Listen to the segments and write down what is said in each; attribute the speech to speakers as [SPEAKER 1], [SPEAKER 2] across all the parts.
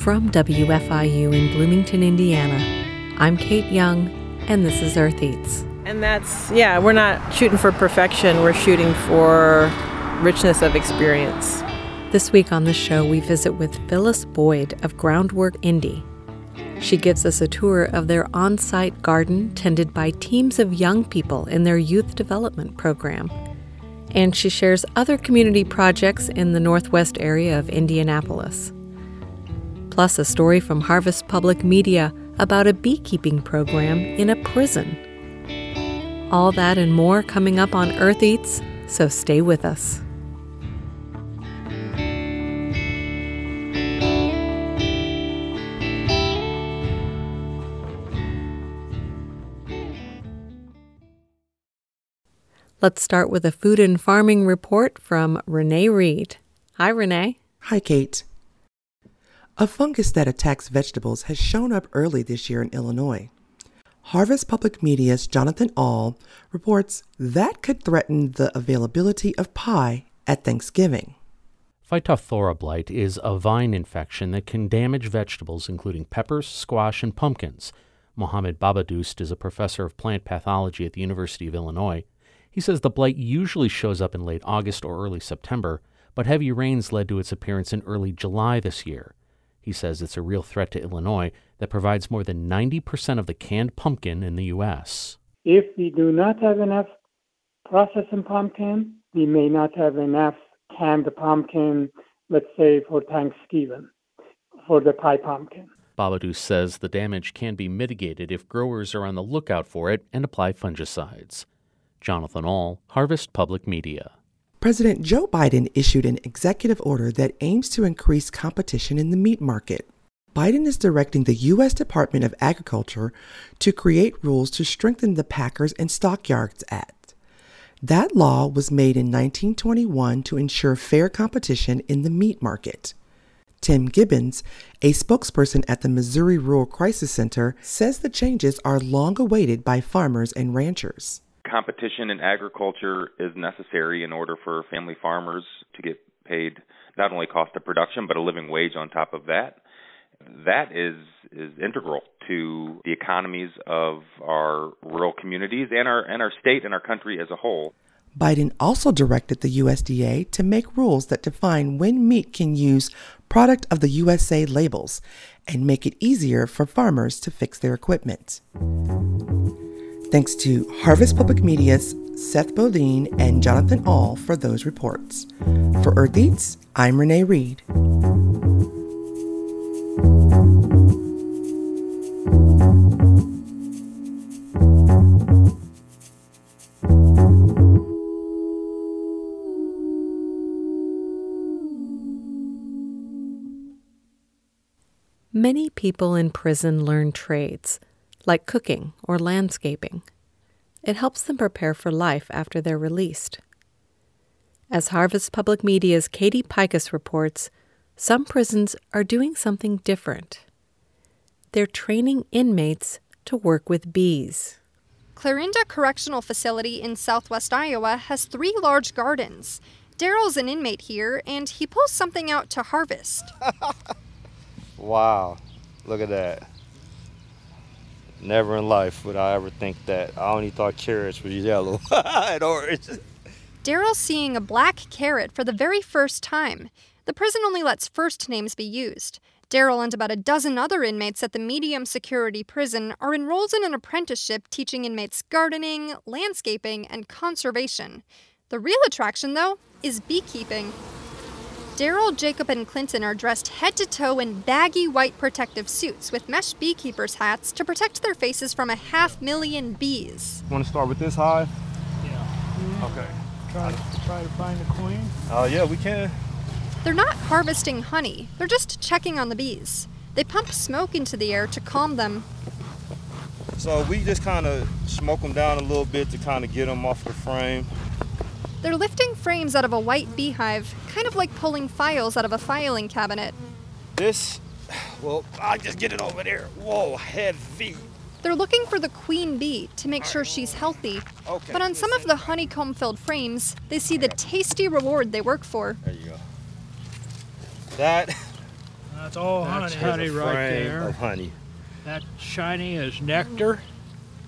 [SPEAKER 1] From WFIU in Bloomington, Indiana, I'm Kate Young, and this is Earth Eats.
[SPEAKER 2] And that's, yeah, we're not shooting for perfection, we're shooting for richness of experience.
[SPEAKER 1] This week on the show, we visit with Phyllis Boyd of Groundwork Indy. She gives us a tour of their on site garden tended by teams of young people in their youth development program. And she shares other community projects in the northwest area of Indianapolis plus a story from Harvest Public Media about a beekeeping program in a prison. All that and more coming up on Earth Eats, so stay with us. Let's start with a food and farming report from Renee Reed. Hi, Renee.
[SPEAKER 3] Hi, Kate. A fungus that attacks vegetables has shown up early this year in Illinois. Harvest Public Media's Jonathan Ahl reports that could threaten the availability of pie at Thanksgiving.
[SPEAKER 4] Phytophthora blight is a vine infection that can damage vegetables, including peppers, squash, and pumpkins. Mohammed Babadoost is a professor of plant pathology at the University of Illinois. He says the blight usually shows up in late August or early September, but heavy rains led to its appearance in early July this year. He says it's a real threat to Illinois that provides more than 90% of the canned pumpkin in the U.S.
[SPEAKER 5] If we do not have enough processing pumpkin, we may not have enough canned pumpkin, let's say for Thanksgiving, for the pie pumpkin.
[SPEAKER 4] Babadoost says the damage can be mitigated if growers are on the lookout for it and apply fungicides. Jonathan Ahl, Harvest Public Media.
[SPEAKER 3] President Joe Biden issued an executive order that aims to increase competition in the meat market. Biden is directing the U.S. Department of Agriculture to create rules to strengthen the Packers and Stockyards Act. That law was made in 1921 to ensure fair competition in the meat market. Tim Gibbons, a spokesperson at the Missouri Rural Crisis Center, says the changes are long awaited by farmers and ranchers
[SPEAKER 6] competition in agriculture is necessary in order for family farmers to get paid not only cost of production but a living wage on top of that. That is is integral to the economies of our rural communities and our and our state and our country as a whole.
[SPEAKER 3] Biden also directed the USDA to make rules that define when meat can use product of the USA labels and make it easier for farmers to fix their equipment. Thanks to Harvest Public Media's Seth Bodine and Jonathan Ahl for those reports. For Earth Eats, I'm Renee Reed.
[SPEAKER 1] Many people in prison learn trades like cooking or landscaping. It helps them prepare for life after they're released. As Harvest Public Media's Katie Peikes reports, some prisons are doing something different. They're training inmates to work with bees.
[SPEAKER 7] Clarinda Correctional Facility in southwest Iowa has three large gardens. Daryl's an inmate here, and he pulls something out to harvest.
[SPEAKER 8] wow, look at that. Never in life would I ever think that. I only thought carrots were yellow and orange.
[SPEAKER 7] Daryl's seeing a black carrot for the very first time. The prison only lets first names be used. Daryl and about a dozen other inmates at the medium security prison are enrolled in an apprenticeship teaching inmates gardening, landscaping, and conservation. The real attraction, though, is beekeeping. Daryl, Jacob, and Clinton are dressed head to toe in baggy white protective suits with mesh beekeepers' hats to protect their faces from a half million bees.
[SPEAKER 8] Want to start with this hive?
[SPEAKER 5] Yeah.
[SPEAKER 8] Okay.
[SPEAKER 5] Try, to, try to find the queen?
[SPEAKER 8] Oh, uh, yeah, we can.
[SPEAKER 7] They're not harvesting honey, they're just checking on the bees. They pump smoke into the air to calm them.
[SPEAKER 8] So we just kind of smoke them down a little bit to kind of get them off the frame.
[SPEAKER 7] They're lifting frames out of a white beehive, kind of like pulling files out of a filing cabinet.
[SPEAKER 8] This, well, I'll just get it over there. Whoa, heavy.
[SPEAKER 7] They're looking for the queen bee to make sure she's healthy.
[SPEAKER 8] Okay.
[SPEAKER 7] But on some of the honeycomb filled frames, they see the tasty reward they work for.
[SPEAKER 8] There you go. That
[SPEAKER 9] That's all
[SPEAKER 10] That's
[SPEAKER 9] honey, honey right
[SPEAKER 10] frame
[SPEAKER 9] there.
[SPEAKER 10] Of honey.
[SPEAKER 9] That shiny is nectar.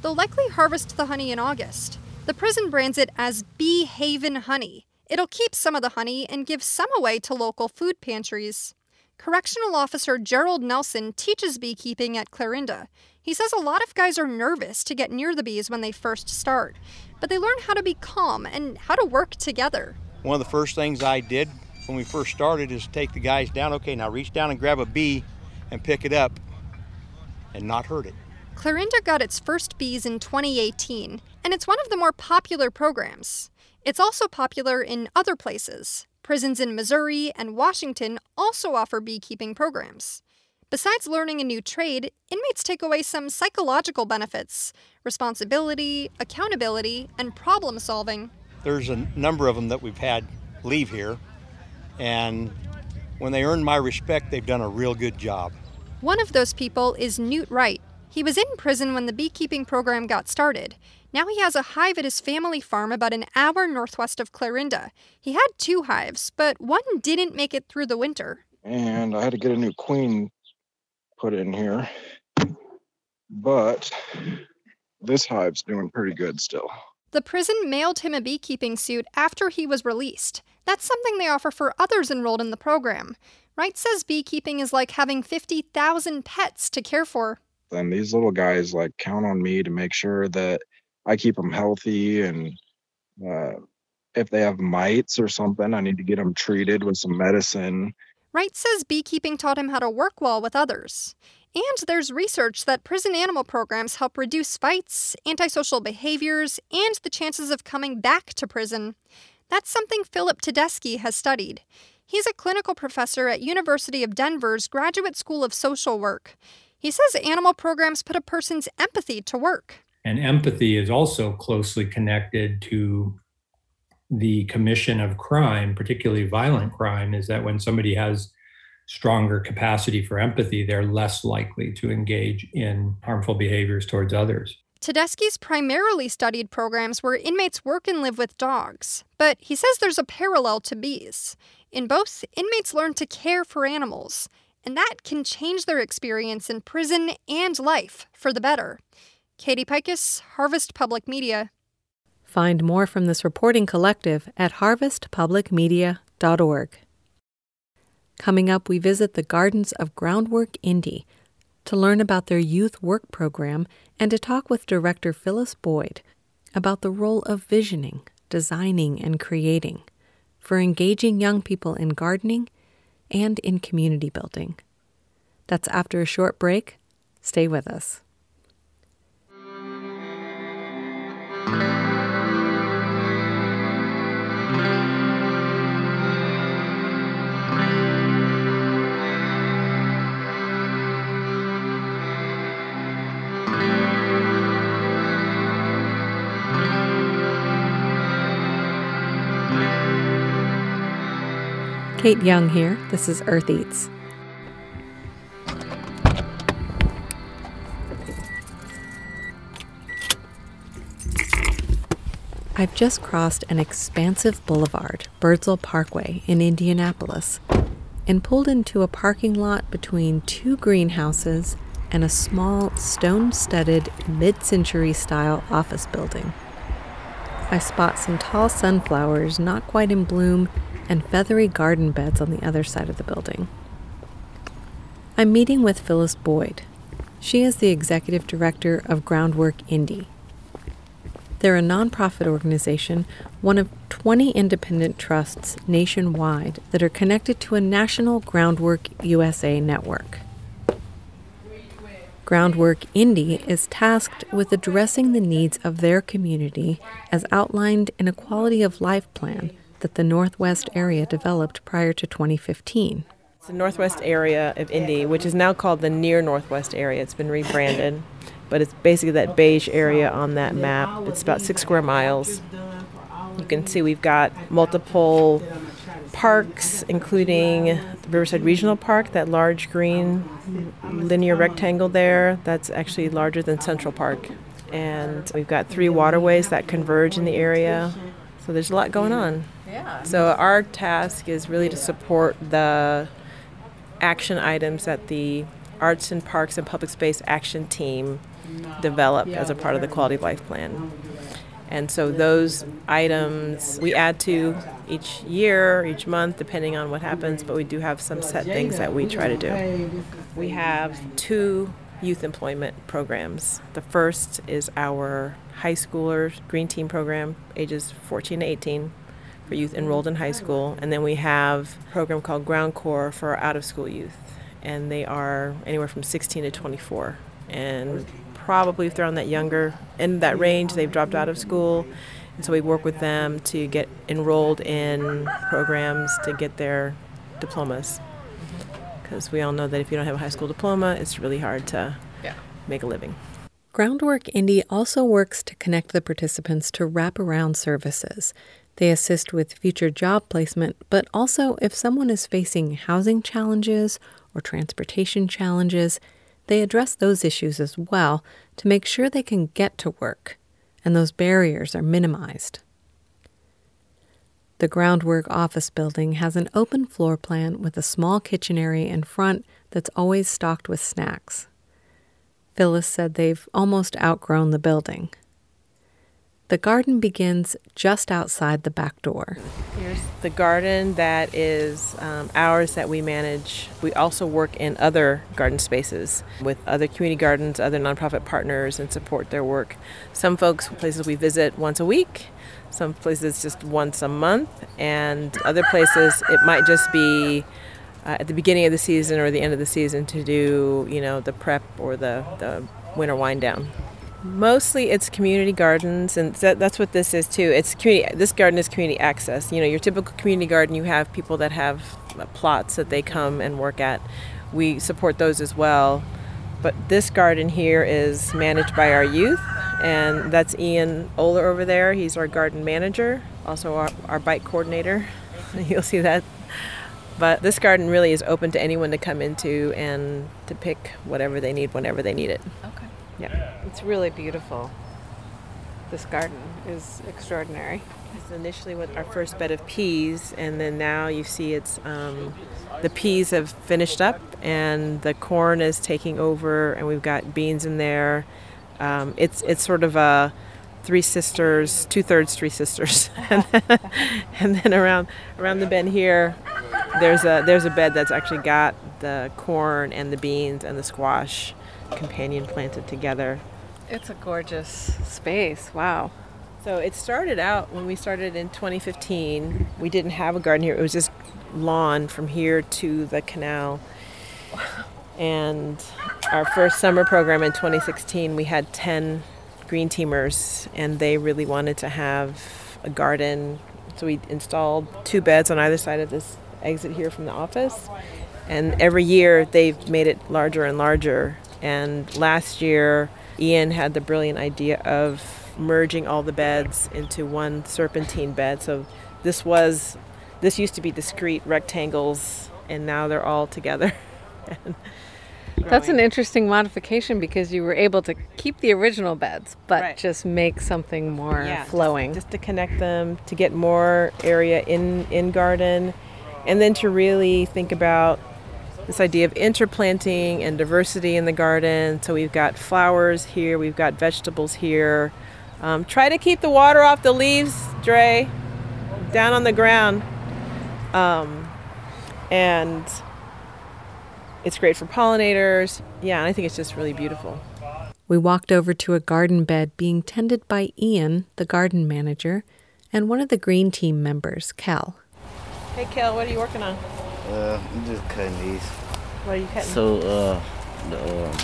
[SPEAKER 7] They'll likely harvest the honey in August. The prison brands it as Bee Haven honey. It'll keep some of the honey and give some away to local food pantries. Correctional Officer Gerald Nelson teaches beekeeping at Clarinda. He says a lot of guys are nervous to get near the bees when they first start, but they learn how to be calm and how to work together.
[SPEAKER 11] One of the first things I did when we first started is take the guys down. Okay, now reach down and grab a bee and pick it up and not hurt it.
[SPEAKER 7] Clarinda got its first bees in 2018, and it's one of the more popular programs. It's also popular in other places. Prisons in Missouri and Washington also offer beekeeping programs. Besides learning a new trade, inmates take away some psychological benefits responsibility, accountability, and problem solving.
[SPEAKER 11] There's a number of them that we've had leave here, and when they earn my respect, they've done a real good job.
[SPEAKER 7] One of those people is Newt Wright. He was in prison when the beekeeping program got started. Now he has a hive at his family farm about an hour northwest of Clarinda. He had two hives, but one didn't make it through the winter.
[SPEAKER 12] and I had to get a new queen put in here. But this hive's doing pretty good still.
[SPEAKER 7] The prison mailed him a beekeeping suit after he was released. That's something they offer for others enrolled in the program. Wright says beekeeping is like having 50,000 pets to care for.
[SPEAKER 12] And these little guys like count on me to make sure that I keep them healthy and uh, if they have mites or something, I need to get them treated with some medicine.
[SPEAKER 7] Wright says beekeeping taught him how to work well with others. And there's research that prison animal programs help reduce fights, antisocial behaviors, and the chances of coming back to prison. That's something Philip Tedeschi has studied. He's a clinical professor at University of Denver's Graduate School of Social Work. He says animal programs put a person's empathy to work.
[SPEAKER 13] And empathy is also closely connected to the commission of crime, particularly violent crime, is that when somebody has stronger capacity for empathy, they're less likely to engage in harmful behaviors towards others.
[SPEAKER 7] Tedeschi's primarily studied programs where inmates work and live with dogs, but he says there's a parallel to bees. In both, inmates learn to care for animals, and that can change their experience in prison and life for the better. Katie Peikes, Harvest Public Media.
[SPEAKER 1] Find more from this reporting collective at harvestpublicmedia.org. Coming up, we visit the gardens of Groundwork Indy to learn about their youth work program and to talk with director Phyllis Boyd about the role of visioning, designing, and creating for engaging young people in gardening and in community building. That's after a short break. Stay with us. Kate Young here. This is Earth Eats. I've just crossed an expansive boulevard, Burdsal Parkway, in Indianapolis, and pulled into a parking lot between two greenhouses and a small stone studded mid century style office building. I spot some tall sunflowers not quite in bloom and feathery garden beds on the other side of the building. I'm meeting with Phyllis Boyd. She is the executive director of Groundwork Indy. They're a nonprofit organization, one of 20 independent trusts nationwide that are connected to a national Groundwork USA network. Groundwork Indy is tasked with addressing the needs of their community as outlined in a quality of life plan that the Northwest area developed prior to 2015.
[SPEAKER 2] It's the Northwest area of Indy, which is now called the Near Northwest area. It's been rebranded, but it's basically that beige area on that map. It's about six square miles. You can see we've got multiple parks, including the Riverside Regional Park, that large green linear rectangle there. That's actually larger than Central Park. And we've got three waterways that converge in the area. So there's a lot going on. So our task is really to support the action items that the Arts and Parks and Public Space Action Team developed as a part of the Quality of Life Plan. And so those items we add to each year, each month, depending on what happens, but we do have some set things that we try to do. We have two youth employment programs. The first is our high schooler green team program, ages 14 to 18 for youth enrolled in high school. And then we have a program called GroundCorps for out of school youth. And they are anywhere from 16 to 24. And probably if they're on that younger in that range, they've dropped out of school. And so we work with them to get enrolled in programs to get their diplomas. Because we all know that if you don't have a high school diploma, it's really hard to yeah. make a living.
[SPEAKER 1] Groundwork Indy also works to connect the participants to wraparound services. They assist with future job placement, but also if someone is facing housing challenges or transportation challenges, they address those issues as well to make sure they can get to work and those barriers are minimized. The groundwork office building has an open floor plan with a small kitchen area in front that's always stocked with snacks. Phyllis said they've almost outgrown the building. The garden begins just outside the back door.
[SPEAKER 2] Here's the garden that is um, ours that we manage. We also work in other garden spaces with other community gardens, other nonprofit partners, and support their work. Some folks, places we visit once a week, some places just once a month, and other places it might just be uh, at the beginning of the season or the end of the season to do, you know, the prep or the, the winter wind down. Mostly it's community gardens, and that's what this is too. It's community. This garden is community access. You know, your typical community garden, you have people that have uh, plots that they come and work at. We support those as well. But this garden here is managed by our youth, and that's Ian Oler over there. He's our garden manager, also our, our bike coordinator. You'll see that. But this garden really is open to anyone to come into and to pick whatever they need whenever they need it.
[SPEAKER 10] Okay.
[SPEAKER 2] Yeah.
[SPEAKER 10] It's really beautiful. This garden is extraordinary.
[SPEAKER 2] It's initially with our first bed of peas, and then now you see it's um, the peas have finished up, and the corn is taking over, and we've got beans in there. Um, it's it's sort of a three sisters, two thirds three sisters, and then around around the bend here, there's a there's a bed that's actually got the corn and the beans and the squash companion planted together.
[SPEAKER 10] It's a gorgeous space. Wow.
[SPEAKER 2] So it started out when we started in 2015. We didn't have a garden here. It was just lawn from here to the canal. And our first summer program in 2016, we had 10 green teamers, and they really wanted to have a garden. So we installed two beds on either side of this exit here from the office. And every year they've made it larger and larger. And last year, Ian had the brilliant idea of merging all the beds into one serpentine bed. So this was, this used to be discrete rectangles, and now they're all together.
[SPEAKER 10] That's an interesting modification because you were able to keep the original beds, but
[SPEAKER 2] right.
[SPEAKER 10] just make something more
[SPEAKER 2] yeah,
[SPEAKER 10] flowing.
[SPEAKER 2] Just, just to connect them, to get more area in in garden, and then to really think about this idea of interplanting and diversity in the garden. So we've got flowers here, we've got vegetables here. Um, try to keep the water off the leaves, Dre, down on the ground. Um, and it's great for pollinators. Yeah, and I think it's just really beautiful.
[SPEAKER 1] We walked over to a garden bed being tended by Ian, the garden manager, and one of the green team members, Kel.
[SPEAKER 2] Hey, Kel, what are you working on?
[SPEAKER 14] Uh, I'm just cutting these.
[SPEAKER 2] What are you cutting?
[SPEAKER 14] So, uh, the, um,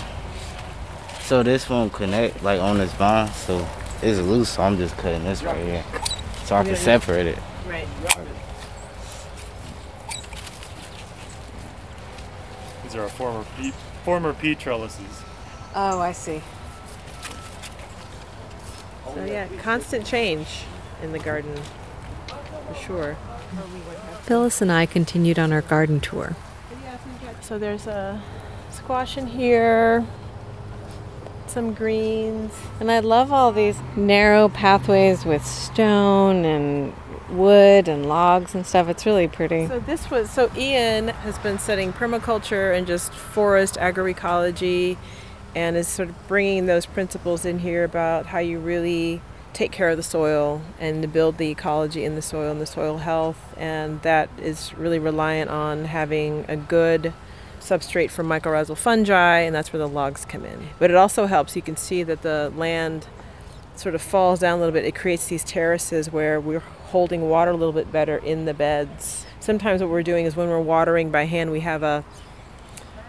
[SPEAKER 14] so this won't connect like on this vine, so it's loose. So I'm just cutting this right here, so I can separate it.
[SPEAKER 2] Right.
[SPEAKER 15] These are our former pea, former pea trellises.
[SPEAKER 10] Oh, I see.
[SPEAKER 2] So yeah, constant change in the garden, for sure.
[SPEAKER 1] Phyllis and I continued on our garden tour.
[SPEAKER 2] So there's a squash in here. some greens.
[SPEAKER 1] And I love all these narrow pathways with stone and wood and logs and stuff. It's really pretty.
[SPEAKER 2] So this was so Ian has been studying permaculture and just forest agroecology and is sort of bringing those principles in here about how you really take care of the soil and to build the ecology in the soil and the soil health. And that is really reliant on having a good substrate for mycorrhizal fungi and that's where the logs come in. But it also helps. You can see that the land sort of falls down a little bit. It creates these terraces where we're holding water a little bit better in the beds. Sometimes what we're doing is when we're watering by hand we have a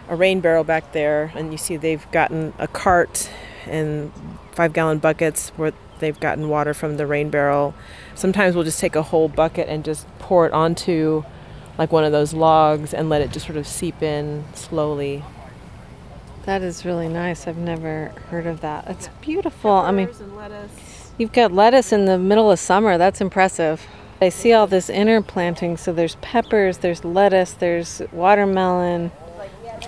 [SPEAKER 2] a rain barrel back there and you see they've gotten a cart and five gallon buckets where they've gotten water from the rain barrel. Sometimes we'll just take a whole bucket and just pour it onto like one of those logs and let it just sort of seep in slowly.
[SPEAKER 1] That is really nice. I've never heard of that. It's beautiful. I mean, you've got lettuce in the middle of summer. That's impressive. I see all this interplanting. So there's peppers, there's lettuce, there's watermelon,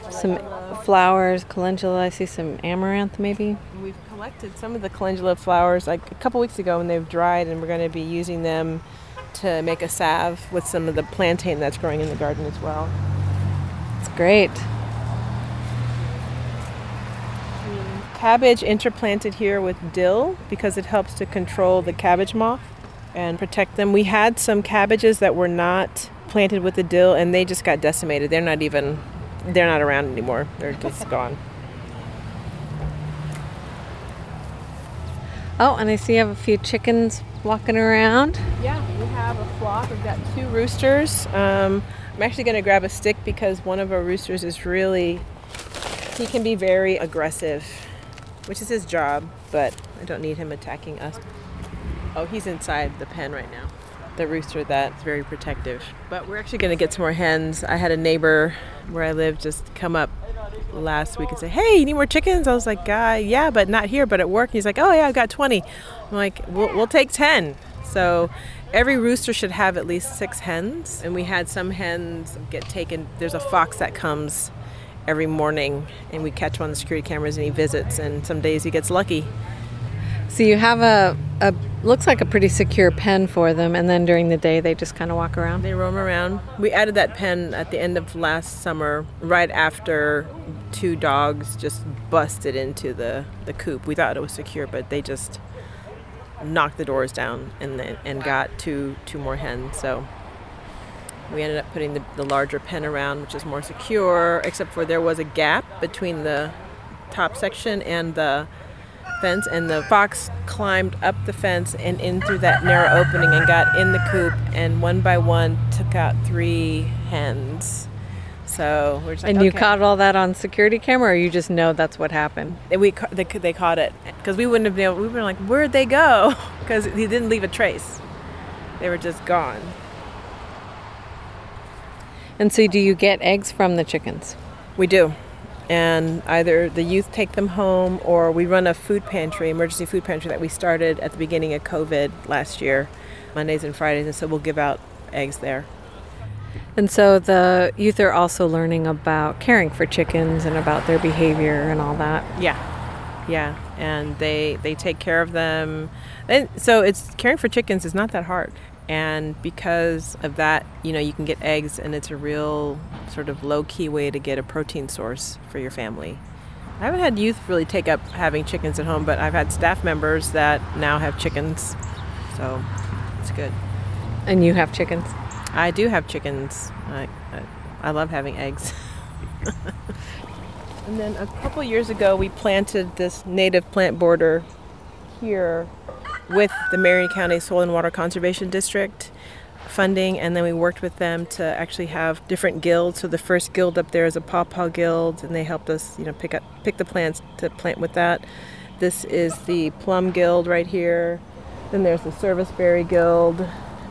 [SPEAKER 1] some flowers, calendula. I see some amaranth maybe.
[SPEAKER 2] We've collected some of the calendula flowers like a couple weeks ago when they've dried, and we're going to be using them to make a salve with some of the plantain that's growing in the garden as well.
[SPEAKER 1] It's great.
[SPEAKER 2] Cabbage interplanted here with dill because it helps to control the cabbage moth and protect them. We had some cabbages that were not planted with the dill and they just got decimated. They're not even they're not around anymore. They're just gone.
[SPEAKER 1] Oh, and I see you have a few chickens walking around.
[SPEAKER 2] Yeah, we have a flock. We've got two roosters. Um, I'm actually going to grab a stick because one of our roosters is really, he can be very aggressive, which is his job, but I don't need him attacking us. Oh, he's inside the pen right now. The rooster that's very protective. But we're actually going to get some more hens. I had a neighbor where I live just come up last week and say, "Hey, you need more chickens?" I was like, uh, "Yeah, but not here, but at work." He's like, "Oh yeah, I've got 20." I'm like, "We'll, we'll take 10." So every rooster should have at least six hens, and we had some hens get taken. There's a fox that comes every morning, and we catch him on the security cameras, and he visits. And some days he gets lucky.
[SPEAKER 1] So you have a, a looks like a pretty secure pen for them, and then during the day they just kind of walk around.
[SPEAKER 2] They roam around. We added that pen at the end of last summer, right after two dogs just busted into the the coop. We thought it was secure, but they just knocked the doors down and and got two two more hens. So we ended up putting the, the larger pen around, which is more secure, except for there was a gap between the top section and the fence, and the fox climbed up the fence and in through that narrow opening and got in the coop, and one by one took out three hens. So we're just
[SPEAKER 1] and
[SPEAKER 2] like,
[SPEAKER 1] you
[SPEAKER 2] okay.
[SPEAKER 1] caught all that on security camera, or you just know that's what happened?
[SPEAKER 2] And we they, they caught it because we wouldn't have been able. We were like, where'd they go? Because he didn't leave a trace. They were just gone.
[SPEAKER 1] And so, do you get eggs from the chickens?
[SPEAKER 2] We do. And either the youth take them home or we run a food pantry, emergency food pantry that we started at the beginning of COVID last year, Mondays and Fridays. And so we'll give out eggs there.
[SPEAKER 1] And so the youth are also learning about caring for chickens and about their behavior and all that.
[SPEAKER 2] Yeah. Yeah. And they they take care of them. And so it's caring for chickens is not that hard. And because of that, you know, you can get eggs and it's a real sort of low key way to get a protein source for your family. I haven't had youth really take up having chickens at home, but I've had staff members that now have chickens. So it's good.
[SPEAKER 1] And you have chickens?
[SPEAKER 2] I do have chickens. I, I, I love having eggs. and then a couple years ago, we planted this native plant border here with the Marion County Soil and Water Conservation District funding, and then we worked with them to actually have different guilds. So the first guild up there is a pawpaw guild, and they helped us, you know, pick up pick the plants to plant with that. This is the plum guild right here. Then there's the serviceberry guild,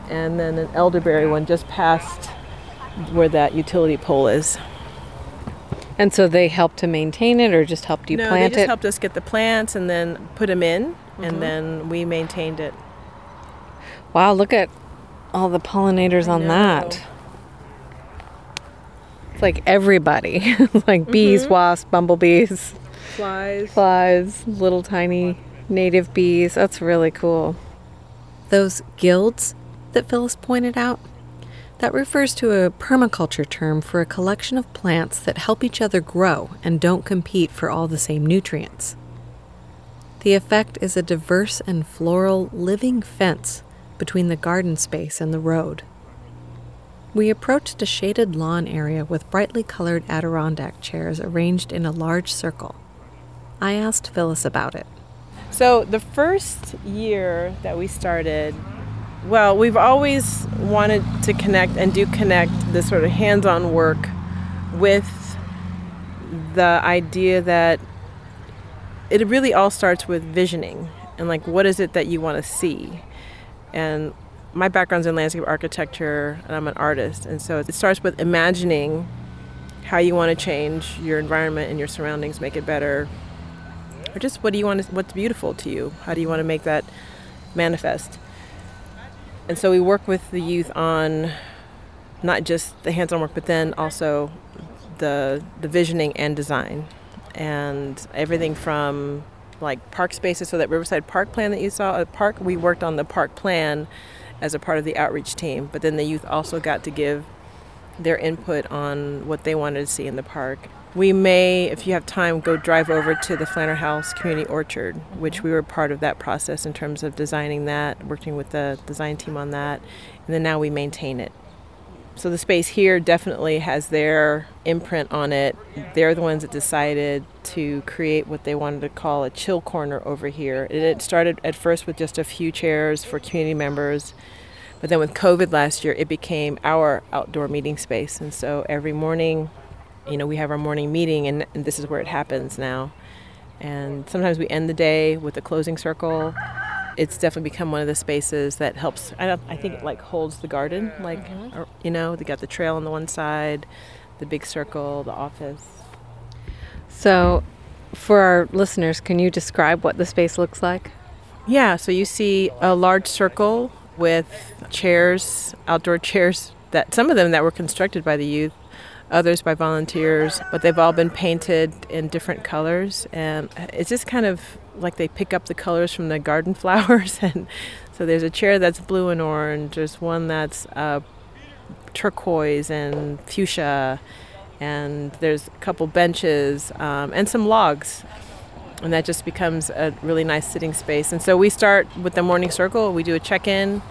[SPEAKER 2] and then an elderberry one just past where that utility pole is.
[SPEAKER 1] And so they helped to maintain it, or just helped you
[SPEAKER 2] no,
[SPEAKER 1] plant
[SPEAKER 2] they just
[SPEAKER 1] it?
[SPEAKER 2] helped us get the plants and then put them in,
[SPEAKER 1] Mhm.
[SPEAKER 2] and then we maintained it.
[SPEAKER 1] Wow, look at all the pollinators on that. It's like everybody, like bees,
[SPEAKER 2] Mhm.
[SPEAKER 1] wasps, bumblebees.
[SPEAKER 2] Flies.
[SPEAKER 10] Flies, little tiny native bees. That's really cool.
[SPEAKER 1] Those guilds that Phyllis pointed out, that refers to a permaculture term for a collection of plants that help each other grow and don't compete for all the same nutrients. The effect is a diverse and floral living fence between the garden space and the road. We approached a shaded lawn area with brightly colored Adirondack chairs arranged in a large circle. I asked Phyllis about it.
[SPEAKER 2] So, the first year that we started, well, we've always wanted to connect and do connect this sort of hands on work with the idea that it really all starts with visioning and like what is it that you want to see? And my background's in landscape architecture and i'm an artist and so it starts with imagining how you want to change your environment and your surroundings make it better or just what do you want to, what's beautiful to you? How do you want to make that manifest? And so we work with the youth on not just the hands-on work, but then also the the visioning and design, and everything from like park spaces. So that Riverside Park plan that you saw, a park we worked on the park plan as a part of the outreach team, but then the youth also got to give their input on what they wanted to see in the park. We may, if you have time, go drive over to the Flanner House Community Orchard, which we were part of that process in terms of designing that, working with the design team on that, and then now we maintain it. So the space here definitely has their imprint on it. They're the ones that decided to create what they wanted to call a chill corner over here. And it started at first with just a few chairs for community members. But then with COVID last year, it became our outdoor meeting space. And so every morning you know, we have our morning meeting, and, and this is where it happens now. And sometimes we end the day with a closing circle. It's definitely become one of the spaces that helps. I, don't, I think it like holds the garden, like mm-hmm. or, you know, they got the trail on the one side, the big circle, the office.
[SPEAKER 10] So, for our listeners, can you describe what the space looks like?
[SPEAKER 2] Yeah, so you see a large circle with chairs, outdoor chairs that some of them that were constructed by the youth others by volunteers, but they've all been painted in different colors. And it's just kind of like they pick up the colors from the garden flowers. And so there's a chair that's blue and orange, there's one that's uh, turquoise and fuchsia, and there's a couple benches um, and some logs. And that just becomes a really nice sitting space. And so we start with the morning circle. We do a check in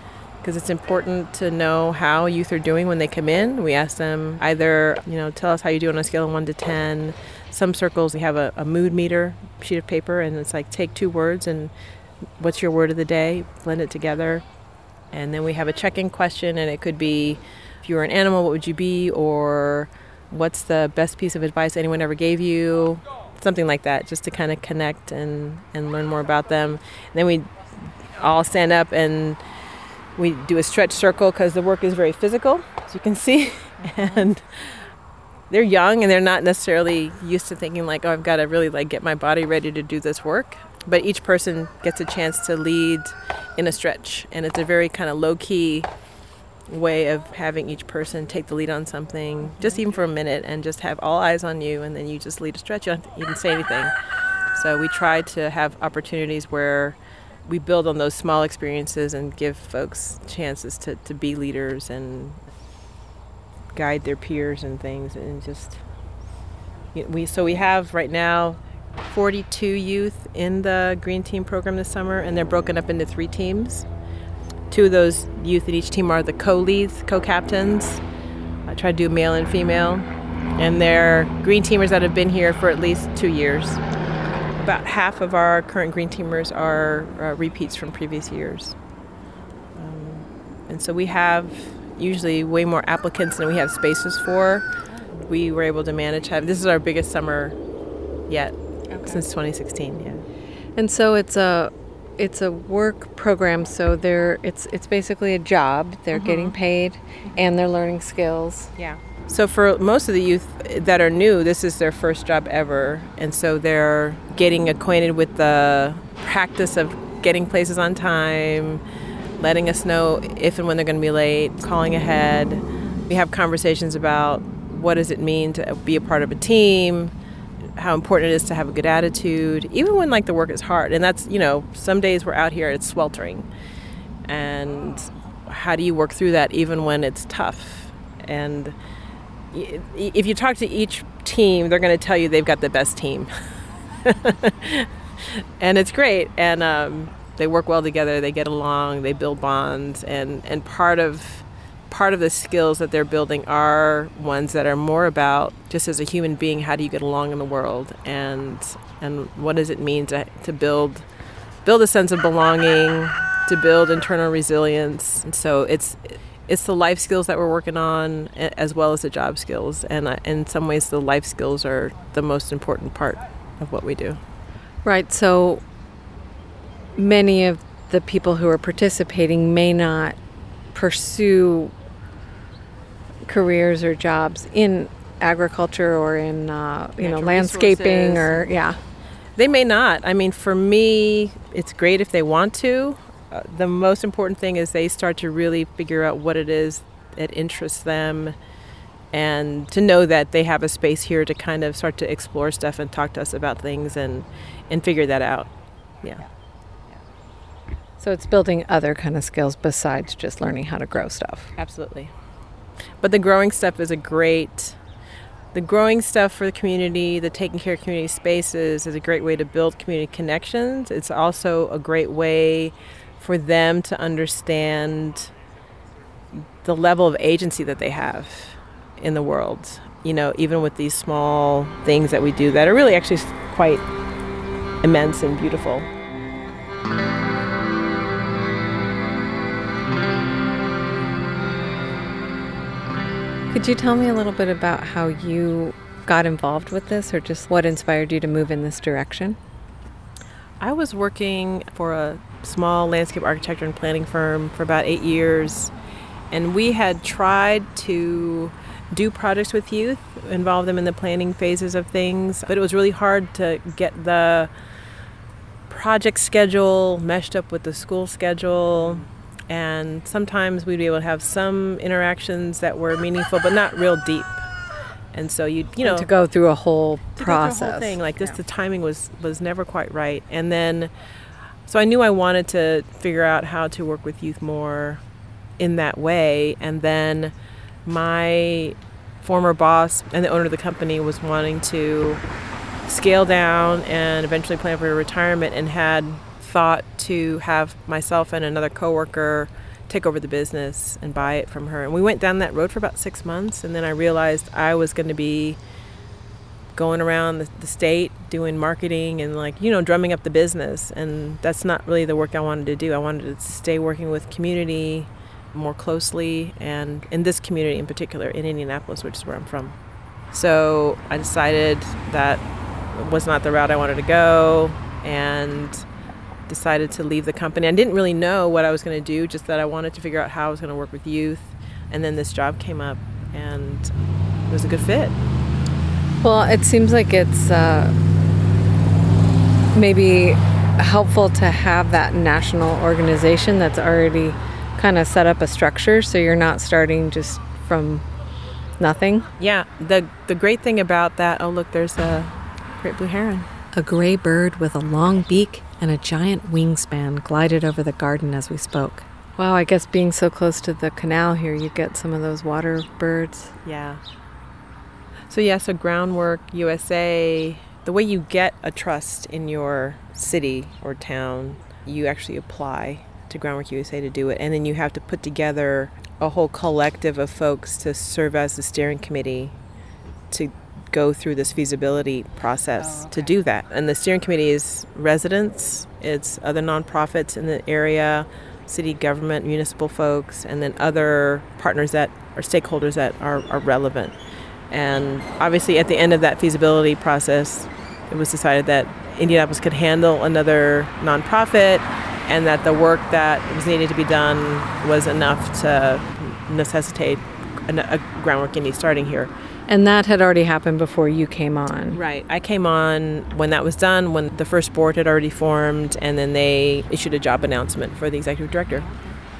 [SPEAKER 2] because it's important to know how youth are doing when they come in. We ask them either, you know, tell us how you do on a scale of 1 to 10. Some circles, we have a, a mood meter sheet of paper, and it's like take two words and what's your word of the day, blend it together. And then we have a check in question, and it could be if you were an animal, what would you be? Or what's the best piece of advice anyone ever gave you? Something like that, just to kind of connect and, and learn more about them. And then we all stand up and we do a stretch circle because the work is very physical, as you can see. and they're young and they're not necessarily used to thinking like, oh, I've got to really like get my body ready to do this work. But each person gets a chance to lead in a stretch, and it's a very kind of low key way of having each person take the lead on something, just even for a minute, and just have all eyes on you, and then you just lead a stretch. You don't even say anything. So we try to have opportunities where we build on those small experiences and give folks chances to, to be leaders and guide their peers and things and just we so we have right now 42 youth in the green team program this summer and they're broken up into three teams. Two of those youth in each team are the co-leads co-captains. I try to do male and female. And they're green teamers that have been here for at least two years. About half of our current green teamers are uh, repeats from previous years. Um, and so we have usually way more applicants than we have spaces for. We were able to manage have this is our biggest summer yet okay. since 2016, yeah.
[SPEAKER 10] And so it's a it's a work program so they're it's it's basically a job. They're mm-hmm. getting paid and they're learning skills.
[SPEAKER 2] Yeah. So, for most of the youth that are new, this is their first job ever. And so they're getting acquainted with the practice of getting places on time, letting us know if and when they're going to be late, calling ahead. We have conversations about what does it mean to be a part of a team, how important it is to have a good attitude, even when like the work is hard. And that's you know some days we're out here it's sweltering, and how do you work through that even when it's tough? And if you talk to each team, they're going to tell you they've got the best team, and it's great. And um, they work well together. They get along. They build bonds. And and part of part of the skills that they're building are ones that are more about just as a human being, how do you get along in the world, and and what does it mean to to build build a sense of belonging, to build internal resilience. And so it's it's the life skills that we're working on as well as the job skills and uh, in some ways the life skills are the most important part of what we do
[SPEAKER 10] right so many of the people who are participating may not pursue careers or jobs in agriculture or in uh, you Natural know landscaping resources. or yeah.
[SPEAKER 2] They may not. I mean for me it's great if they want to. Uh, the most important thing is they start to really figure out what it is that interests them and to know that they have a space here to kind of start to explore stuff and talk to us about things and and figure that out. Yeah
[SPEAKER 10] so it's building other kind of skills besides just learning how to grow stuff
[SPEAKER 2] absolutely but the growing stuff is a great the growing stuff for the community, the taking care of community spaces is a great way to build community connections. It's also a great way for them to understand the level of agency that they have in the world. You know, even with these small things that we do that are really actually quite immense and beautiful.
[SPEAKER 10] Could you tell me a little bit about how you got involved with this or just what inspired you to move in this direction?
[SPEAKER 2] I was working for a small landscape architecture and planning firm for about eight years. And we had tried to do projects with youth, involve them in the planning phases of things, but it was really hard to get the project schedule meshed up with the school schedule. And sometimes we'd be able to have some interactions that were meaningful, but not real deep. And so you you know
[SPEAKER 10] and to go through a whole process,
[SPEAKER 2] whole thing like this, yeah. the timing was was never quite right. And then so I knew I wanted to figure out how to work with youth more in that way. And then my former boss and the owner of the company was wanting to scale down and eventually plan for retirement and had thought to have myself and another coworker take over the business and buy it from her. And we went down that road for about six months and then I realized I was going to be going around the, the, state doing marketing and like you know drumming up the business. And that's not really the work i wanted to do. I wanted to stay working with community more closely and in this community in particular in indianapolis which is where i'm from. So i decided that was not the route i wanted to go and decided to leave the company i didn't really know what i was going to do just that i wanted to figure out how i was going to work with youth and then this job came up and it was a good fit
[SPEAKER 10] well, it seems like it's uh, maybe helpful to have that national organization that's already kind of set up a structure so you're not starting just from nothing.
[SPEAKER 2] Yeah, the the great thing about that, oh look, there's a great blue heron.
[SPEAKER 1] A gray bird with a long beak and a giant wingspan glided over the garden as we spoke.
[SPEAKER 10] Wow, I guess being so close to the canal here, you get some of those water birds.
[SPEAKER 2] Yeah. So, yeah, so Groundwork USA, the way you get a trust in your city or town, you actually apply to Groundwork USA to do it. And then you have to put together a whole collective of folks to serve as the steering committee to go through this feasibility process oh, okay. to do that. And the steering committee is residents, it's other nonprofits in the area, city government, municipal folks, and then other partners that are stakeholders that are, are relevant. And obviously, at the end of that feasibility process, it was decided that Indianapolis could handle another nonprofit and that the work that was needed to be done was enough to necessitate a, groundwork Indy starting here.
[SPEAKER 10] And that had already happened before you came on.
[SPEAKER 2] Right. I came on when that was done, when the first board had already formed, and then they issued a job announcement for the executive director.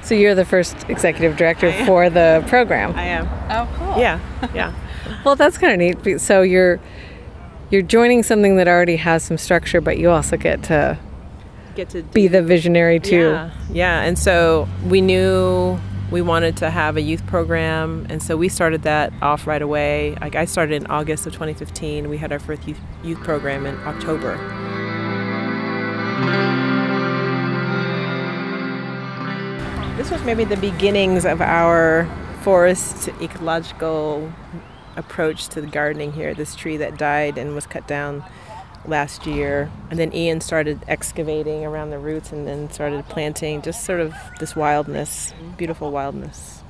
[SPEAKER 10] So you're the first executive director for the program.
[SPEAKER 2] I am.
[SPEAKER 10] Oh, cool.
[SPEAKER 2] Yeah, yeah.
[SPEAKER 10] well, that's kind of neat. So you're you're joining something that already has some structure, but you also get to
[SPEAKER 2] get to
[SPEAKER 10] be the visionary too.
[SPEAKER 2] Yeah, yeah. And so we knew we wanted to have a youth program, and so we started that off right away. Like I started in August of 2015. We had our first youth, youth program in October. This was maybe the beginnings of our forest ecological approach to the gardening here. This tree that died and was cut down last year. And then Ian started excavating around the roots and then started planting just sort of this wildness, beautiful wildness.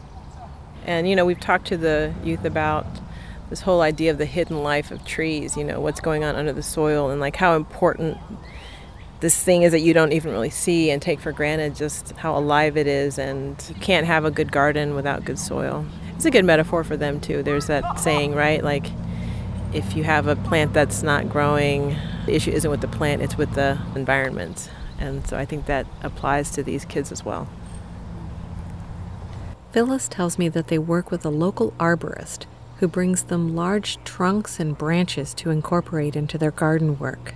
[SPEAKER 2] And, you know, we've talked to the youth about this whole idea of the hidden life of trees, you know, what's going on under the soil and like how important this thing is that you don't even really see and take for granted just how alive it is and you can't have a good garden without good soil. It's a good metaphor for them too. There's that saying, right? Like if you have a plant that's not growing, the issue isn't with the plant, it's with the environment. And so I think that applies to these kids as well.
[SPEAKER 1] Phyllis tells me that they work with a local arborist who brings them large trunks and branches to incorporate into their garden work.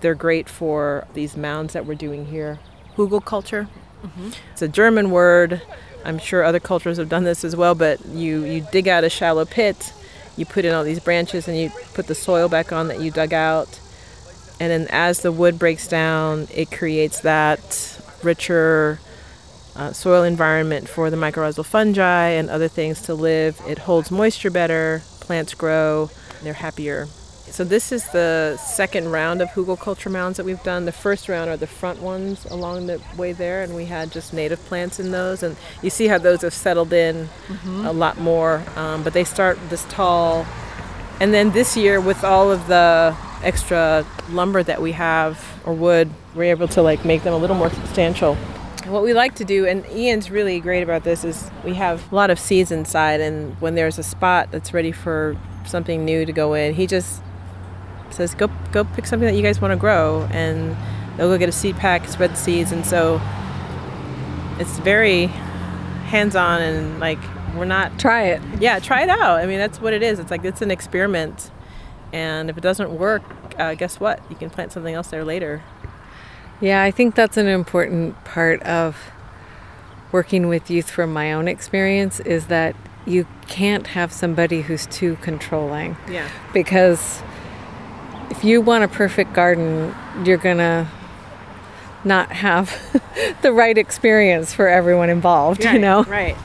[SPEAKER 2] They're great for these mounds that we're doing here. Hugelkultur. Mm-hmm. It's a German word. I'm sure other cultures have done this as well, but you, you dig out a shallow pit you put in all these branches and you put the soil back on that you dug out. And then as the wood breaks down, it creates that richer uh, soil environment for the mycorrhizal fungi and other things to live. It holds moisture better, plants grow, they're happier. So this is the second round of hugelkultur mounds that we've done. The first round are the front ones along the way there, and we had just native plants in those. And you see how those have settled in mm-hmm. a lot more. Um, but they start this tall, and then this year with all of the extra lumber that we have or wood, we're able to like make them a little more substantial. What we like to do, and Ian's really great about this, is we have a lot of seeds inside, and when there's a spot that's ready for something new to go in, he just says go go pick something that you guys want to grow and they'll go get a seed pack spread the seeds and so it's very hands-on and like we're not
[SPEAKER 10] try it.
[SPEAKER 2] Yeah try it out. I mean that's what it is. It's like it's an experiment. And if it doesn't work uh, guess what? You can plant something else there later.
[SPEAKER 10] Yeah i think that's an important part of working with youth from my own experience is that you can't have somebody who's too controlling.
[SPEAKER 2] Yeah.
[SPEAKER 10] Because if you want a perfect garden, you're going to not have the right experience for everyone involved,
[SPEAKER 2] right,
[SPEAKER 10] you know?
[SPEAKER 2] Right.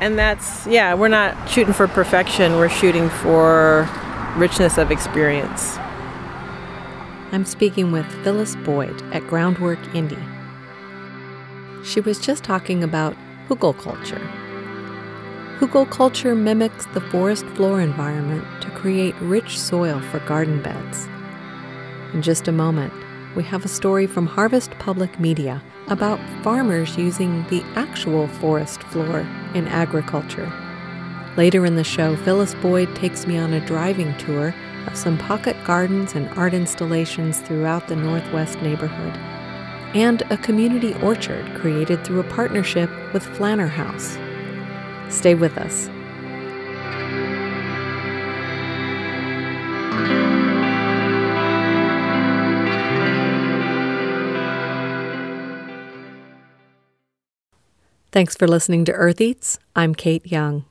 [SPEAKER 2] And that's, yeah, we're not shooting for perfection, we're shooting for richness of experience.
[SPEAKER 1] I'm speaking with Phyllis Boyd at Groundwork Indy. She was just talking about hugelkultur. Hugelkultur mimics the forest floor environment to create rich soil for garden beds. In just a moment, we have a story from Harvest Public Media about farmers using the actual forest floor in agriculture. Later in the show, Phyllis Boyd takes me on a driving tour of some pocket gardens and art installations throughout the Northwest neighborhood, and a community orchard created through a partnership with Flanner House. Stay with us. Thanks for listening to Earth Eats. I'm Kate Young.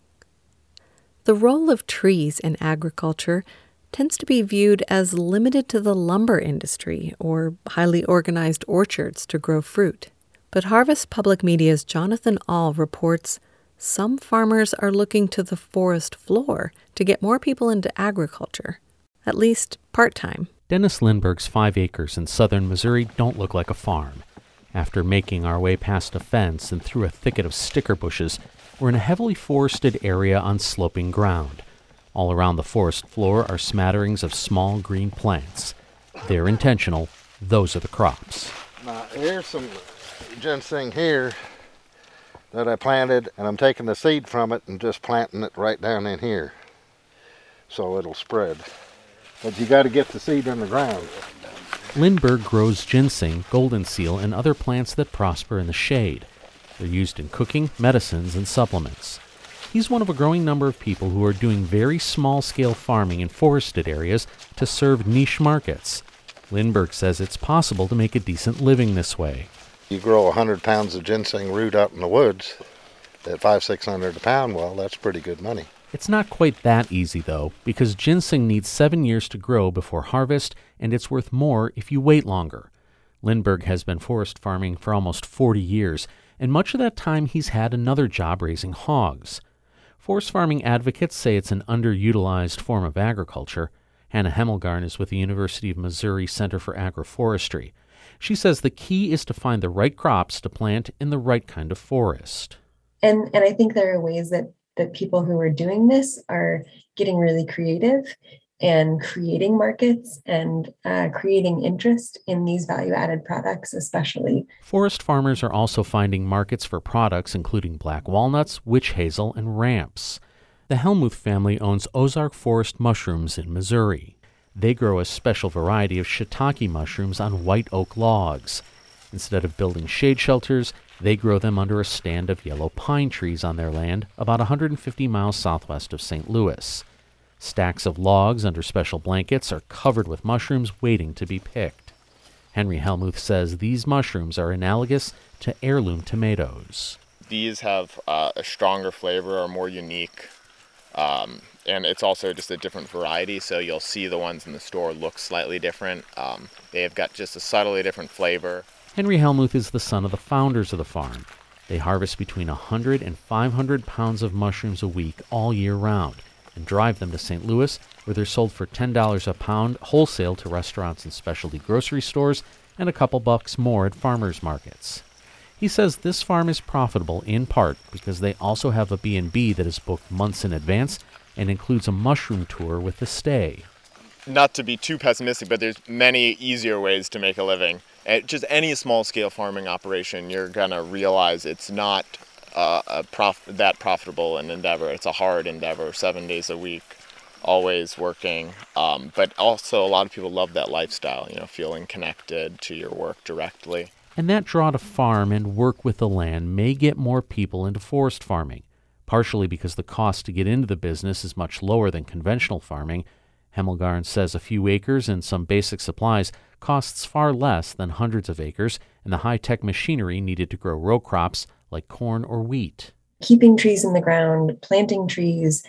[SPEAKER 1] The role of trees in agriculture tends to be viewed as limited to the lumber industry or highly organized orchards to grow fruit. But Harvest Public Media's Jonathan Ahl reports some farmers are looking to the forest floor to get more people into agriculture, at least part time.
[SPEAKER 4] Dennis Lindbergh's five acres in southern Missouri don't look like a farm. After making our way past a fence and through a thicket of sticker bushes, we're in a heavily forested area on sloping ground. All around the forest floor are smatterings of small green plants. They're intentional, those are the crops.
[SPEAKER 16] Now, here's some ginseng here that I planted, and I'm taking the seed from it and just planting it right down in here so it'll spread. But you got to get the seed in the ground.
[SPEAKER 4] Lindbergh grows ginseng, golden seal, and other plants that prosper in the shade. They're used in cooking, medicines, and supplements. He's one of a growing number of people who are doing very small scale farming in forested areas to serve niche markets. Lindberg says it's possible to make a decent living this way.
[SPEAKER 16] You grow 100 pounds of ginseng root out in the woods at five, six hundred a pound, well, that's pretty good money.
[SPEAKER 4] It's not quite that easy, though, because ginseng needs seven years to grow before harvest, and it's worth more if you wait longer. Lindberg has been forest farming for almost 40 years, and much of that time he's had another job raising hogs. Forest farming advocates say it's an underutilized form of agriculture. Hannah Hemmelgarn is with the University of Missouri Center for Agroforestry. She says the key is to find the right crops to plant in the right kind of forest.
[SPEAKER 17] And and I think there are ways that that people who are doing this are getting really creative and creating markets and uh, creating interest in these value added products, especially.
[SPEAKER 4] Forest farmers are also finding markets for products including black walnuts, witch hazel, and ramps. The Helmuth family owns Ozark Forest Mushrooms in Missouri. They grow a special variety of shiitake mushrooms on white oak logs. Instead of building shade shelters, they grow them under a stand of yellow pine trees on their land about 150 miles southwest of St. Louis. Stacks of logs under special blankets are covered with mushrooms waiting to be picked. Henry Helmuth says these mushrooms are analogous to heirloom tomatoes.
[SPEAKER 18] These have uh, a stronger flavor, are more unique, um, and it's also just a different variety. So you'll see the ones in the store look slightly different. Um, they have got just a subtly different flavor.
[SPEAKER 4] Henry Helmuth is the son of the founders of the farm. They harvest between 100 and 500 pounds of mushrooms a week all year round and drive them to St. Louis, where they're sold for $10 a pound wholesale to restaurants and specialty grocery stores and a couple bucks more at farmers markets. He says this farm is profitable in part because they also have a B&B that is booked months in advance and includes a mushroom tour with the stay.
[SPEAKER 18] Not to be too pessimistic, but there's many easier ways to make a living just any small scale farming operation, you're gonna realize it's not uh, prof- that profitable an endeavor. It's a hard endeavor, seven days a week, always working. Um, but also, a lot of people love that lifestyle. You know, feeling connected to your work directly.
[SPEAKER 4] And that draw to farm and work with the land may get more people into forest farming, partially because the cost to get into the business is much lower than conventional farming. Hemmelgarn says a few acres and some basic supplies costs far less than hundreds of acres and the high tech machinery needed to grow row crops like corn or wheat.
[SPEAKER 17] Keeping trees in the ground, planting trees,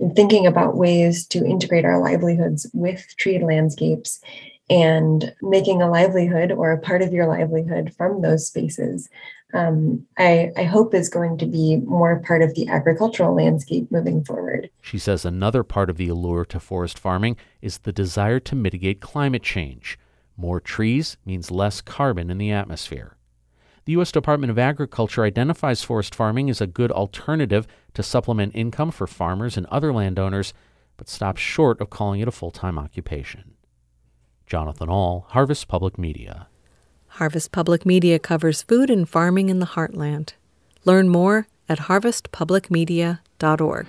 [SPEAKER 17] and thinking about ways to integrate our livelihoods with treated landscapes and making a livelihood or a part of your livelihood from those spaces um, I, I, hope is going to be more part of the agricultural landscape moving forward.
[SPEAKER 4] She says another part of the allure to forest farming is the desire to mitigate climate change. More trees means less carbon in the atmosphere. The U.S. Department of Agriculture identifies forest farming as a good alternative to supplement income for farmers and other landowners, but stops short of calling it a full time occupation. Jonathan Ahl, Harvest Public Media.
[SPEAKER 1] Harvest Public Media covers food and farming in the heartland. Learn more at harvestpublicmedia.org.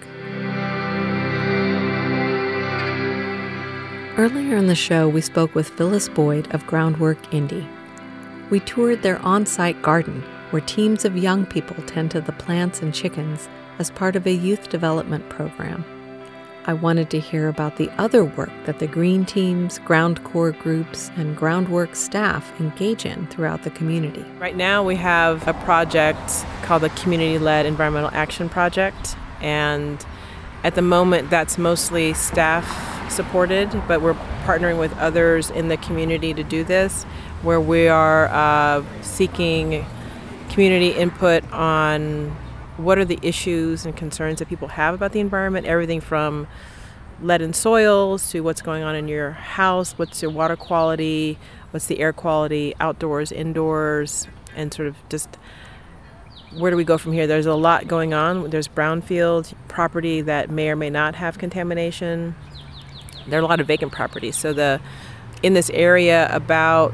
[SPEAKER 1] Earlier in the show, we spoke with Phyllis Boyd of Groundwork Indy. We toured their on site garden, where teams of young people tend to the plants and chickens as part of a youth development program. I wanted to hear about the other work that the green teams, GroundCorps groups, and groundwork staff engage in throughout the community.
[SPEAKER 2] Right now, we have a project called the Community Led Environmental Action Project, and at the moment, that's mostly staff supported, but we're partnering with others in the community to do this, where we are uh, seeking community input on what are the issues and concerns that people have about the environment, everything from lead in soils to what's going on in your house, what's your water quality, what's the air quality, outdoors, indoors, and sort of just where do we go from here? There's a lot going on. There's brownfield property that may or may not have contamination there are a lot of vacant properties. So the in this area, about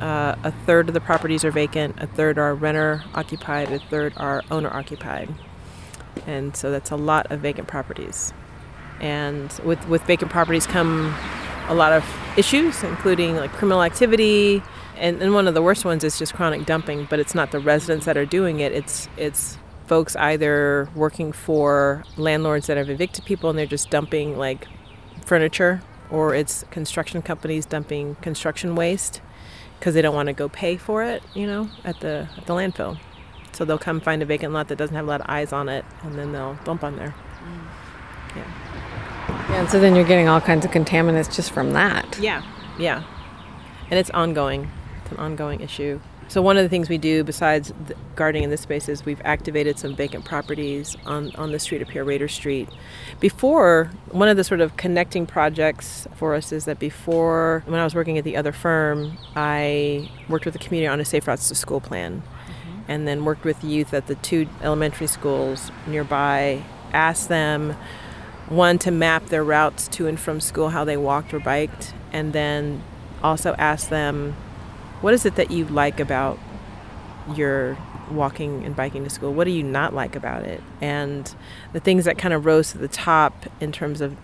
[SPEAKER 2] uh, a third of the properties are vacant, a third are renter occupied, a third are owner occupied, and so that's a lot of vacant properties. And with with vacant properties come a lot of issues, including like criminal activity, and, and one of the worst ones is just chronic dumping. But it's not the residents that are doing it; it's it's folks either working for landlords that have evicted people and they're just dumping like furniture, or it's construction companies dumping construction waste because they don't want to go pay for it, you know, at the at the landfill. So they'll come find a vacant lot that doesn't have a lot of eyes on it, and then they'll dump on there. Mm. Yeah.
[SPEAKER 10] Yeah, and so then you're getting all kinds of contaminants just from that.
[SPEAKER 2] Yeah. Yeah. And it's ongoing. It's an ongoing issue. So one of the things we do besides the gardening in this space is we've activated some vacant properties on, on the street up here, Rader Street. Before, one of the sort of connecting projects for us is that before, when I was working at the other firm, I worked with the community on a Safe Routes to School plan mm-hmm. and then worked with youth at the two elementary schools nearby, asked them, one, to map their routes to and from school, how they walked or biked, and then also asked them, what is it that you like about your walking and biking to school? What do you not like about it? And the things that kind of rose to the top in terms of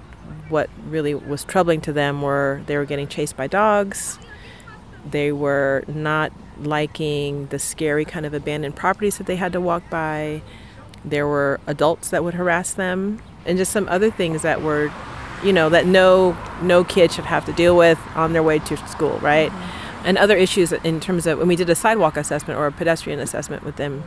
[SPEAKER 2] what really was troubling to them were they were getting chased by dogs, they were not liking the scary kind of abandoned properties that they had to walk by. There were adults that would harass them, and just some other things that were, you know, that no no kid should have to deal with on their way to school, right? Mm-hmm. And other issues in terms of when we did a sidewalk assessment or a pedestrian assessment with them,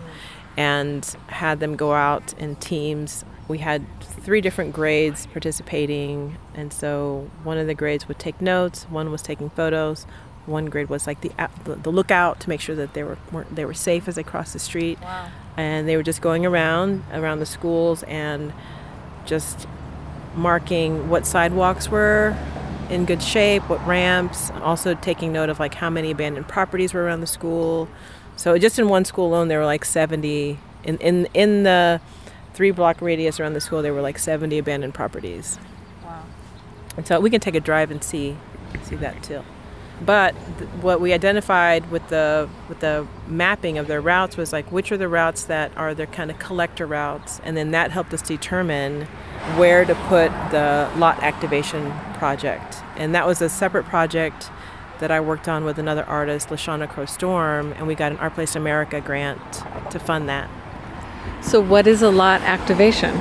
[SPEAKER 2] and had them go out in teams. We had three different grades participating, and so one of the grades would take notes, one was taking photos, one grade was like the the lookout to make sure that they were they were safe as they crossed the street,
[SPEAKER 10] wow.
[SPEAKER 2] and they were just going around around the schools and just marking what sidewalks were in good shape, what ramps, also taking note of like how many abandoned properties were around the school. So just in one school alone, there were like 70 in in in the three block radius around the school. There were like 70 abandoned properties.
[SPEAKER 10] Wow!
[SPEAKER 2] And so we can take a drive and see see that too. But th- what we identified with the with the mapping of their routes was like which are the routes that are their kind of collector routes, and then that helped us determine where to put the lot activation project. And that was a separate project that I worked on with another artist, Lashana Crow Storm, and we got an ArtPlace America grant to fund that.
[SPEAKER 10] So, what is a lot activation?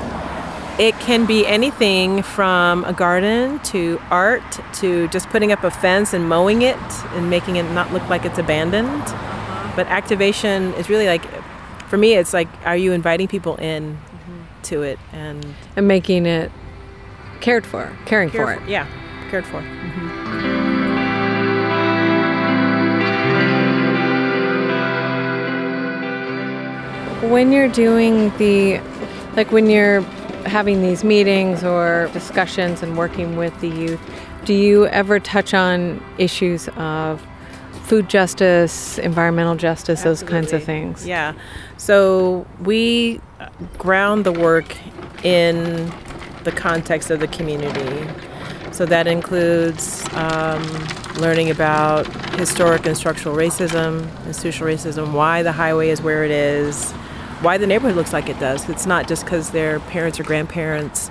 [SPEAKER 2] It can be anything from a garden to art to just putting up a fence and mowing it and making it not look like it's abandoned. Uh-huh. But activation is really like, for me, it's like, are you inviting people in. To it and
[SPEAKER 10] and making it cared for, caring
[SPEAKER 2] cared
[SPEAKER 10] for it?
[SPEAKER 2] For, yeah, cared for. Mm-hmm.
[SPEAKER 10] When you're doing the, like when you're having these meetings or discussions and working with the youth, do you ever touch on issues of food justice, environmental justice,
[SPEAKER 2] Absolutely.
[SPEAKER 10] those kinds of things?
[SPEAKER 2] Yeah. So we ground the work in the context of the community. So that includes um, learning about historic and structural racism, institutional racism, why the highway is where it is, why the neighborhood looks like it does. It's not just because their parents or grandparents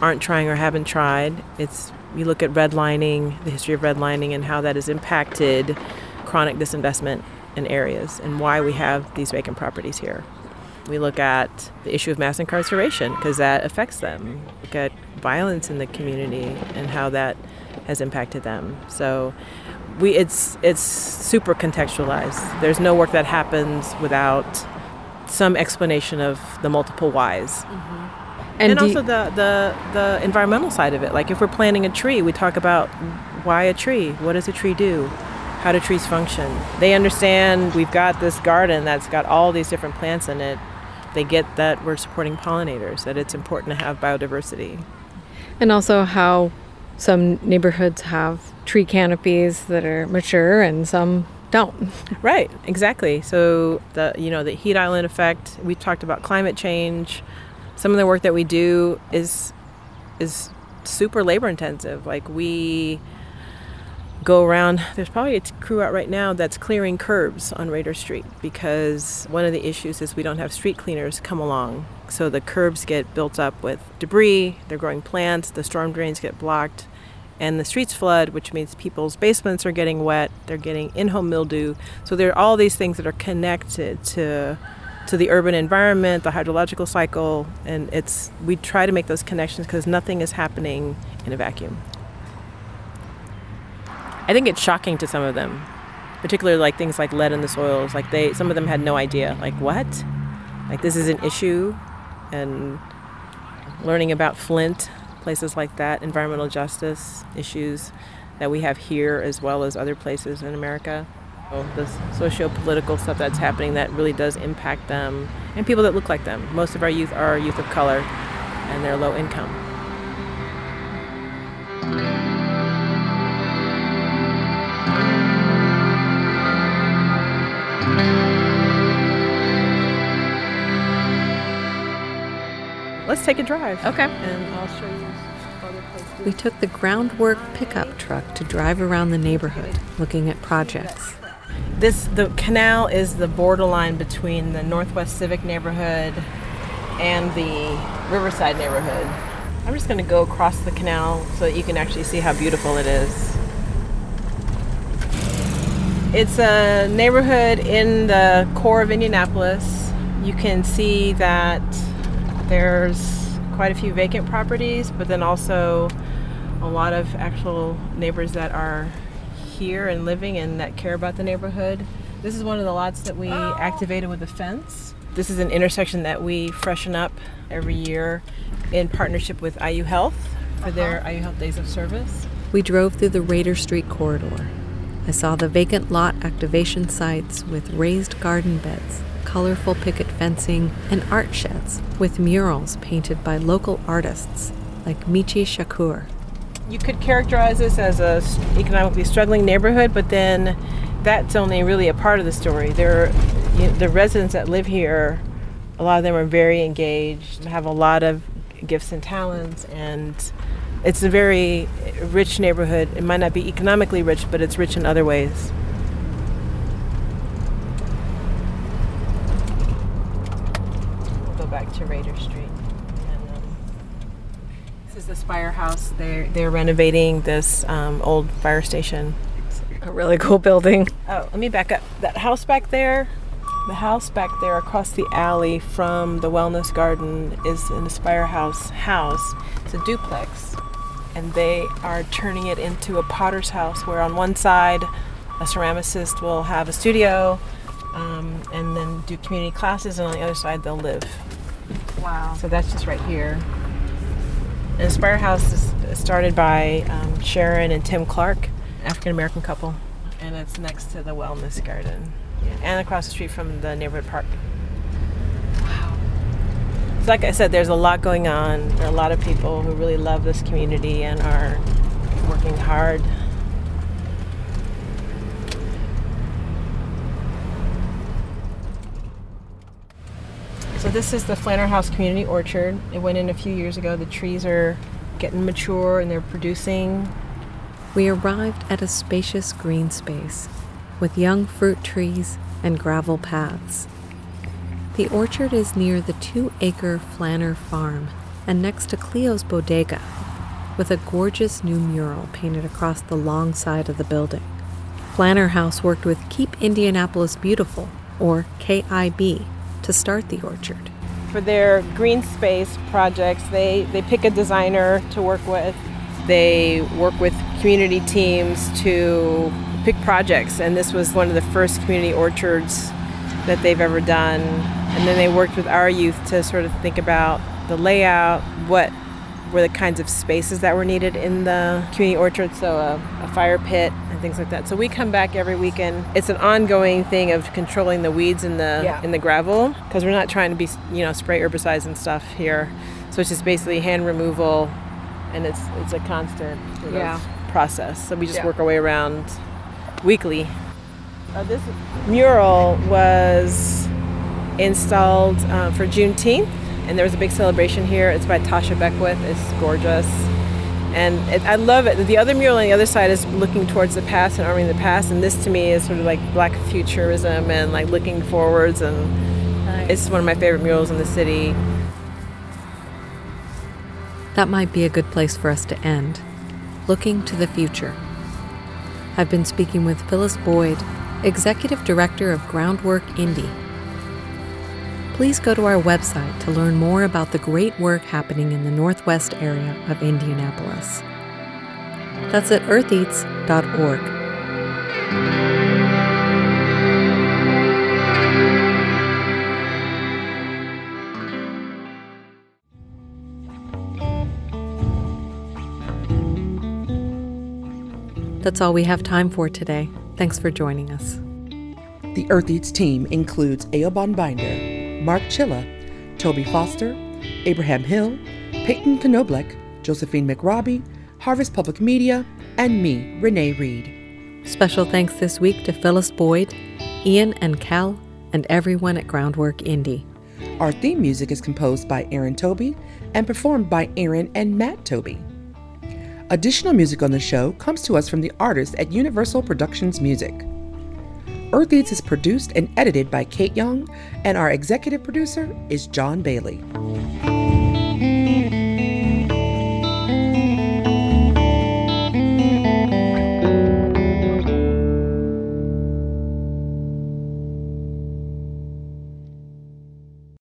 [SPEAKER 2] aren't trying or haven't tried. It's you look at redlining, the history of redlining, and how that has impacted chronic disinvestment in areas and why we have these vacant properties here. We look at the issue of mass incarceration because that affects them. Look at violence in the community and how that has impacted them. So we it's it's super contextualized. There's no work that happens without some explanation of the multiple whys.
[SPEAKER 10] Mm-hmm.
[SPEAKER 2] And, and also you- the, the, the environmental side of it. Like if we're planting a tree, we talk about why a tree? What does a tree do? How do trees function? They understand we've got this garden that's got all these different plants in it. They get that we're supporting pollinators, that it's important to have biodiversity.
[SPEAKER 10] And also how some neighborhoods have tree canopies that are mature and some don't.
[SPEAKER 2] Right, exactly. So the you know the heat island effect. We talked about climate change. Some of the work that we do is is super labor intensive. Like we go around. There's probably a crew out right now that's clearing curbs on Rader Street because one of the issues is we don't have street cleaners come along. So the curbs get built up with debris. They're growing plants. The storm drains get blocked and the streets flood, which means people's basements are getting wet, they're getting in home mildew. So there are all these things that are connected to to the urban environment, the hydrological cycle, and it's we try to make those connections because nothing is happening in a vacuum. I think it's shocking to some of them, particularly like things like lead in the soils. Like they, some of them had no idea. Like what? Like this is an issue, and learning about Flint, places like that, environmental justice issues that we have here as well as other places in America. So the socio-political stuff that's happening that really does impact them and people that look like them. Most of our youth are youth of color and they're low income. Let's take a drive.
[SPEAKER 1] Okay.
[SPEAKER 2] And I'll show you.
[SPEAKER 1] We took the groundwork pickup truck to drive around the neighborhood, looking at projects.
[SPEAKER 2] This the canal is the borderline between the Northwest Civic neighborhood and the Riverside neighborhood. I'm just going to go across the canal so that you can actually see how beautiful it is. It's a neighborhood in the core of Indianapolis. You can see that there's quite a few vacant properties, but then also a lot of actual neighbors that are here and living and that care about the neighborhood. This is one of the lots that we activated with a fence. This is an intersection that we freshen up every year in partnership with IU Health for their uh-huh. IU Health Days of Service.
[SPEAKER 1] We drove through the Rader Street corridor. I saw the vacant lot activation sites with raised garden beds colorful picket fencing, and art sheds with murals painted by local artists like Michi Shakur.
[SPEAKER 2] You could characterize this as a economically struggling neighborhood, but then that's only really a part of the story. There, you know, the residents that live here, a lot of them are very engaged, have a lot of gifts and talents, and it's a very rich neighborhood. It might not be economically rich, but it's rich in other ways. Go back to Rader Street. And, um, this is the Spire House. They're they're renovating this um, old fire station. It's a really cool building. Oh, let me back up. That house back there, the house back there across the alley from the Wellness Garden is an Aspire House house. It's a duplex, and they are turning it into a potter's house where on one side a ceramicist will have a studio um, and then do community classes, and on the other side they'll live.
[SPEAKER 10] Wow.
[SPEAKER 2] So that's just right here. And Aspire House is started by um, Sharon and Tim Clark, African American couple, and it's next to the Wellness Garden and across the street from the neighborhood park. Wow. So, like I said, there's a lot going on. There are a lot of people who really love this community and are working hard So this is the Flanner House Community Orchard. It went in a few years ago. The trees are getting mature and they're producing.
[SPEAKER 1] We arrived at a spacious green space with young fruit trees and gravel paths. The orchard is near the two acre Flanner farm and next to Cleo's bodega, with a gorgeous new mural painted across the long side of the building. Flanner House worked with Keep Indianapolis Beautiful, or KIB, to start the orchard.
[SPEAKER 2] For their green space projects, they, they pick a designer to work with. They work with community teams to pick projects, and this was one of the first community orchards that they've ever done. And then they worked with our youth to sort of think about the layout, what were the kinds of spaces that were needed in the community orchard, so a, a fire pit and things like that. So we come back every weekend. It's an ongoing thing of controlling the weeds in the yeah. in the gravel because we're not trying to be you know spray herbicides and stuff here. So it's just basically hand removal, and it's it's a constant sort yeah. of process. So we just yeah. work our way around weekly. Uh, this mural was installed uh, for Juneteenth and there was a big celebration here. It's by Tasha Beckwith. It's gorgeous. And it, I love it. The other mural on the other side is looking towards the past and honoring the past. And this to me is sort of like black futurism and like looking forwards. And nice. it's one of my favorite murals in the city.
[SPEAKER 1] That might be a good place for us to end. Looking to the future. I've been speaking with Phyllis Boyd, Executive Director of Groundwork Indy please go to our website to learn more about the great work happening in the Northwest area of Indianapolis. That's at eartheats.org. That's all we have time for today. Thanks for joining us.
[SPEAKER 3] The Earth Eats team includes Eoban Binder, Mark Chilla, Toby Foster, Abraham Hill, Peyton Knoblech, Josephine McRobbie, Harvest Public Media, and me, Renee Reed.
[SPEAKER 1] Special thanks this week to Phyllis Boyd, Ian and Cal, and everyone at Groundwork Indy.
[SPEAKER 3] Our theme music is composed by Aaron Toby and performed by Aaron and Matt Toby. Additional music on the show comes to us from the artists at Universal Productions Music. Earth Eats is produced and edited by Kate Young, and our executive producer is John Bailey.